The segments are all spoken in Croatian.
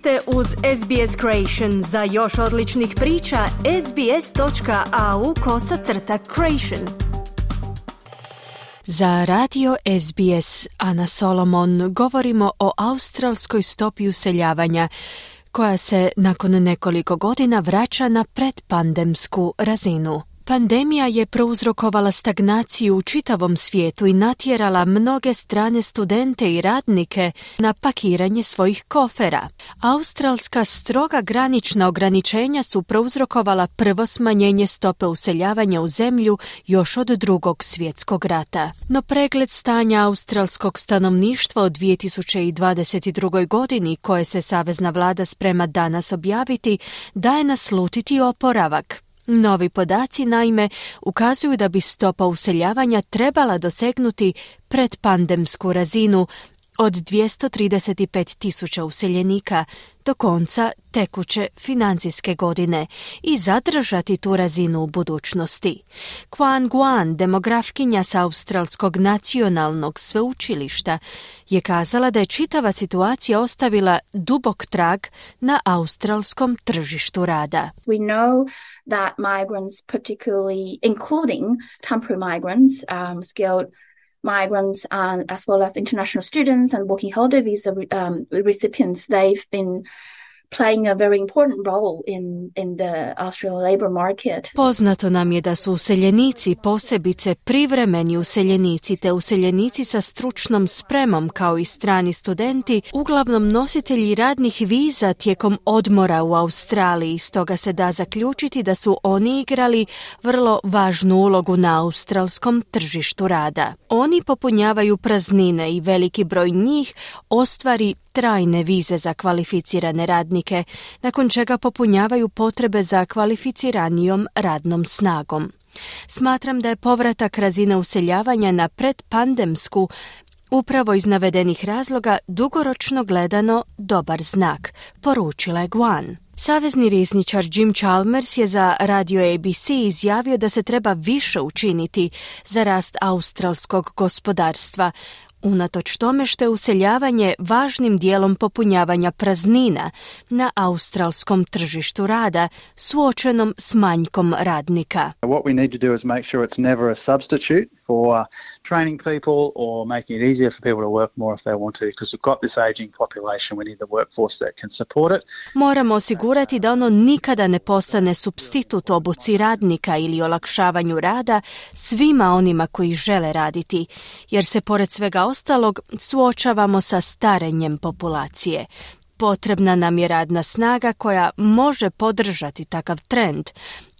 ste uz SBS Creation. Za još odličnih priča, sbs.au kosacrta creation. Za radio SBS Ana Solomon govorimo o australskoj stopi useljavanja koja se nakon nekoliko godina vraća na predpandemsku razinu. Pandemija je prouzrokovala stagnaciju u čitavom svijetu i natjerala mnoge strane studente i radnike na pakiranje svojih kofera. Australska stroga granična ograničenja su prouzrokovala prvo smanjenje stope useljavanja u zemlju još od drugog svjetskog rata. No pregled stanja australskog stanovništva od 2022. godini koje se Savezna vlada sprema danas objaviti daje naslutiti oporavak. Novi podaci naime ukazuju da bi stopa useljavanja trebala dosegnuti predpandemsku razinu od 235 tisuća useljenika do konca tekuće financijske godine i zadržati tu razinu u budućnosti. Quan Guan, demografkinja sa Australskog nacionalnog sveučilišta, je kazala da je čitava situacija ostavila dubok trag na australskom tržištu rada. We know that migrants, particularly including temporary migrants, um, skilled migrants and as well as international students and working holiday visa um, recipients, they've been playing a very important role in, in the Australian labor market. Poznato nam je da su useljenici, posebice privremeni useljenici te useljenici sa stručnom spremom kao i strani studenti, uglavnom nositelji radnih viza tijekom odmora u Australiji, stoga se da zaključiti da su oni igrali vrlo važnu ulogu na australskom tržištu rada. Oni popunjavaju praznine i veliki broj njih ostvari trajne vize za kvalificirane radnike, nakon čega popunjavaju potrebe za kvalificiranijom radnom snagom. Smatram da je povratak razine useljavanja na predpandemsku upravo iz navedenih razloga dugoročno gledano dobar znak, poručila je Guan. Savezni rizničar Jim Chalmers je za radio ABC izjavio da se treba više učiniti za rast australskog gospodarstva, unatoč tome što je useljavanje važnim dijelom popunjavanja praznina na australskom tržištu rada suočenom s manjkom radnika. What we need to do is make sure it's never a substitute for training people or making it easier for people to work more if they want to because we've got this aging population we need the workforce that can support it. Moramo osigurati da ono nikada ne postane substitut obuci radnika ili olakšavanju rada svima onima koji žele raditi jer se pored svega ostalog suočavamo sa starenjem populacije. Potrebna nam je radna snaga koja može podržati takav trend,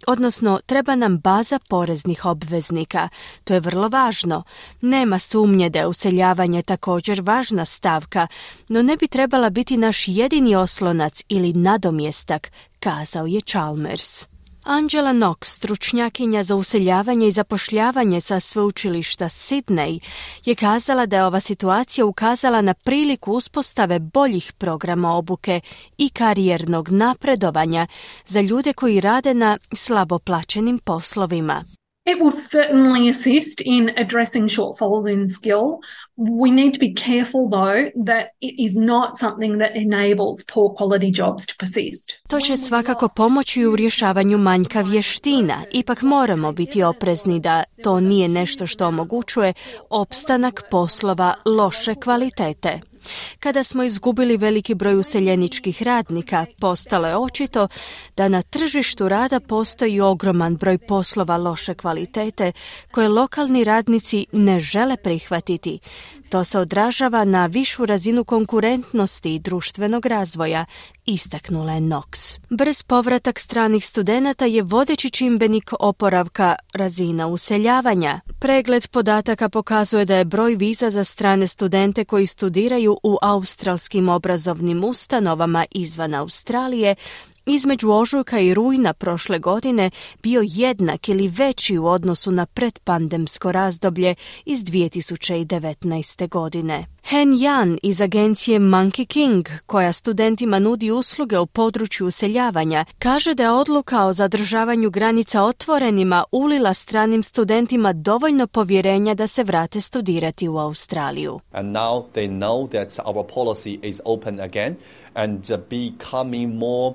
odnosno treba nam baza poreznih obveznika. To je vrlo važno. Nema sumnje da je useljavanje također važna stavka, no ne bi trebala biti naš jedini oslonac ili nadomjestak, kazao je Chalmers. Angela Knox, stručnjakinja za useljavanje i zapošljavanje sa sveučilišta Sydney, je kazala da je ova situacija ukazala na priliku uspostave boljih programa obuke i karijernog napredovanja za ljude koji rade na slabo plaćenim poslovima. It will certainly assist in addressing shortfalls in skill. We need to be careful though that it is not something that enables poor quality jobs to persist. To će svakako pomoći u rješavanju manjka vještina. Ipak moramo biti oprezni da to nije nešto što omogućuje opstanak poslova loše kvalitete. Kada smo izgubili veliki broj useljeničkih radnika, postalo je očito da na tržištu rada postoji ogroman broj poslova loše kvalitete koje lokalni radnici ne žele prihvatiti. To se odražava na višu razinu konkurentnosti i društvenog razvoja, istaknula je Knox. Brz povratak stranih studenata je vodeći čimbenik oporavka razina useljavanja. Pregled podataka pokazuje da je broj viza za strane studente koji studiraju u australskim obrazovnim ustanovama izvan Australije između ožujka i rujna prošle godine bio jednak ili veći u odnosu na predpandemsko razdoblje iz 2019. godine. Hen Yan iz agencije Monkey King, koja studentima nudi usluge u području useljavanja, kaže da je odluka o zadržavanju granica otvorenima ulila stranim studentima dovoljno povjerenja da se vrate studirati u Australiju. And now they know that our policy is open again and becoming more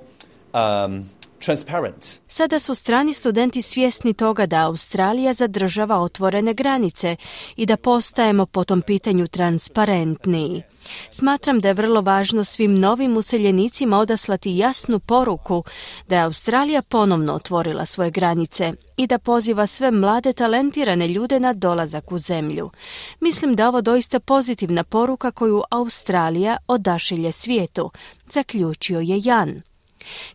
um, transparent. Sada su strani studenti svjesni toga da Australija zadržava otvorene granice i da postajemo po tom pitanju transparentniji. Smatram da je vrlo važno svim novim useljenicima odaslati jasnu poruku da je Australija ponovno otvorila svoje granice i da poziva sve mlade talentirane ljude na dolazak u zemlju. Mislim da ovo doista pozitivna poruka koju Australija odašilje svijetu, zaključio je Jan.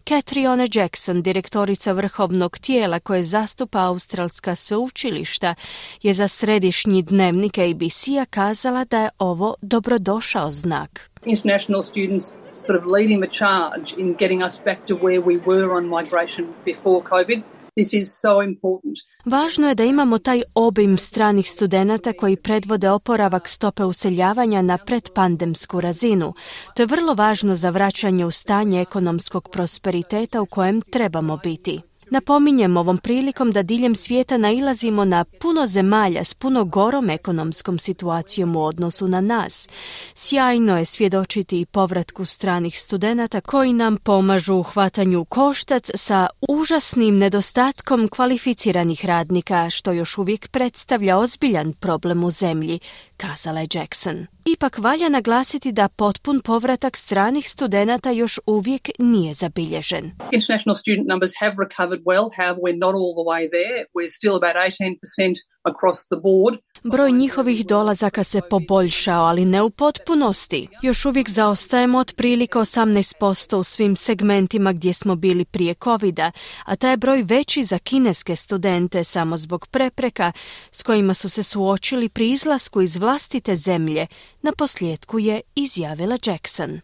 Catriona Jackson, direktorica vrhovnog tijela koje zastupa australska sveučilišta, je za središnji dnevnik ABC-a kazala da je ovo dobrodošao znak. International students sort of leading the charge in getting us back to where we were on migration before COVID. This is so important. Važno je da imamo taj obim stranih studenata koji predvode oporavak stope useljavanja na predpandemsku razinu. To je vrlo važno za vraćanje u stanje ekonomskog prosperiteta u kojem trebamo biti. Napominjem ovom prilikom da diljem svijeta nailazimo na puno zemalja s puno gorom ekonomskom situacijom u odnosu na nas. Sjajno je svjedočiti i povratku stranih studenata koji nam pomažu u hvatanju koštac sa užasnim nedostatkom kvalificiranih radnika, što još uvijek predstavlja ozbiljan problem u zemlji, kazala je Jackson. Ipak valja naglasiti da potpun povratak stranih studenata još uvijek nije zabilježen. International student numbers have recovered well, however we're not all the way there. We're still about 18% across the board. Broj njihovih dolazaka se poboljšao, ali ne u potpunosti. Još uvijek zaostajemo otprilike 18% u svim segmentima gdje smo bili prije covid a taj je broj veći za kineske studente samo zbog prepreka s kojima su se suočili pri izlasku iz vlastite zemlje, na posljedku je izjavila Jackson.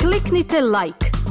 Kliknite like,